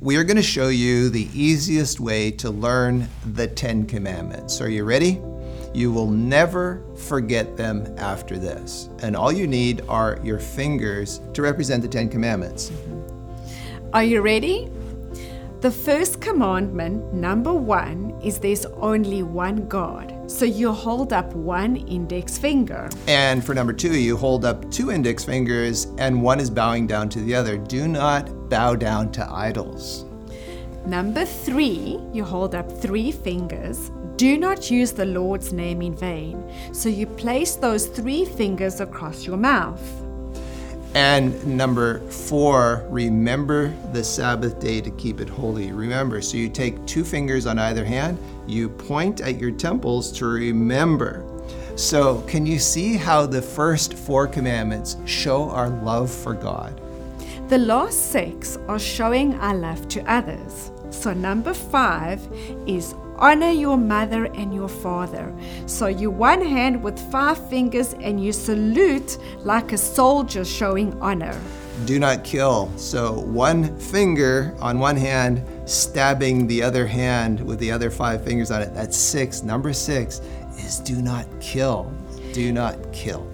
we are going to show you the easiest way to learn the Ten Commandments. Are you ready? You will never forget them after this. And all you need are your fingers to represent the Ten Commandments. Are you ready? The first commandment, number one, is there's only one God. So you hold up one index finger. And for number two, you hold up two index fingers and one is bowing down to the other. Do not bow down to idols. Number three, you hold up three fingers. Do not use the Lord's name in vain. So you place those three fingers across your mouth. And number four, remember the Sabbath day to keep it holy. Remember, so you take two fingers on either hand, you point at your temples to remember. So, can you see how the first four commandments show our love for God? The last six are showing our love to others. So, number five is honor your mother and your father. So you one hand with five fingers and you salute like a soldier showing honor. Do not kill. So one finger on one hand, stabbing the other hand with the other five fingers on it. That's six. Number six is do not kill. Do not kill.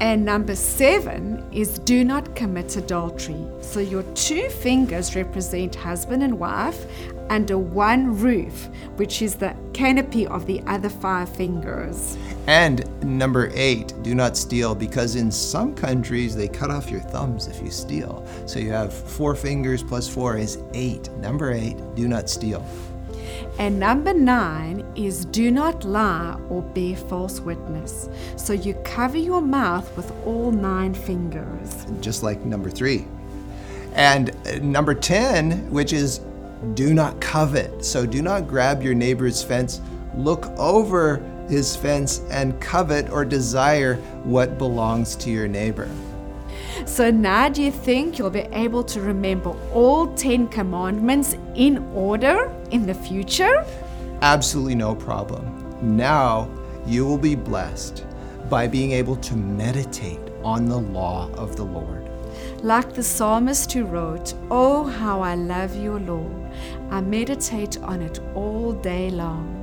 And number seven is do not commit adultery. So your two fingers represent husband and wife under one roof, which is the canopy of the other five fingers. And number eight, do not steal, because in some countries they cut off your thumbs if you steal. So you have four fingers plus four is eight. Number eight, do not steal. And number nine is do not lie or bear false witness. So you cover your mouth with all nine fingers. Just like number three. And number 10, which is do not covet. So do not grab your neighbor's fence, look over his fence, and covet or desire what belongs to your neighbor. So now do you think you'll be able to remember all 10 commandments in order in the future? Absolutely no problem. Now you will be blessed by being able to meditate on the law of the Lord. Like the psalmist who wrote, Oh, how I love your law. I meditate on it all day long.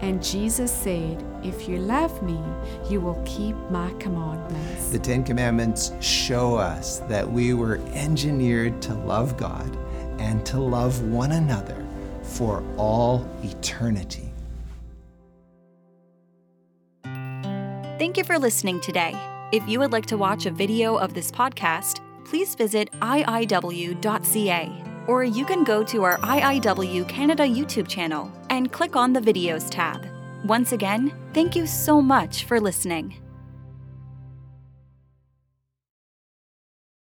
And Jesus said, If you love me, you will keep my commandments. The Ten Commandments show us that we were engineered to love God and to love one another for all eternity. Thank you for listening today. If you would like to watch a video of this podcast, please visit iiw.ca or you can go to our IIW Canada YouTube channel and click on the Videos tab. Once again, thank you so much for listening.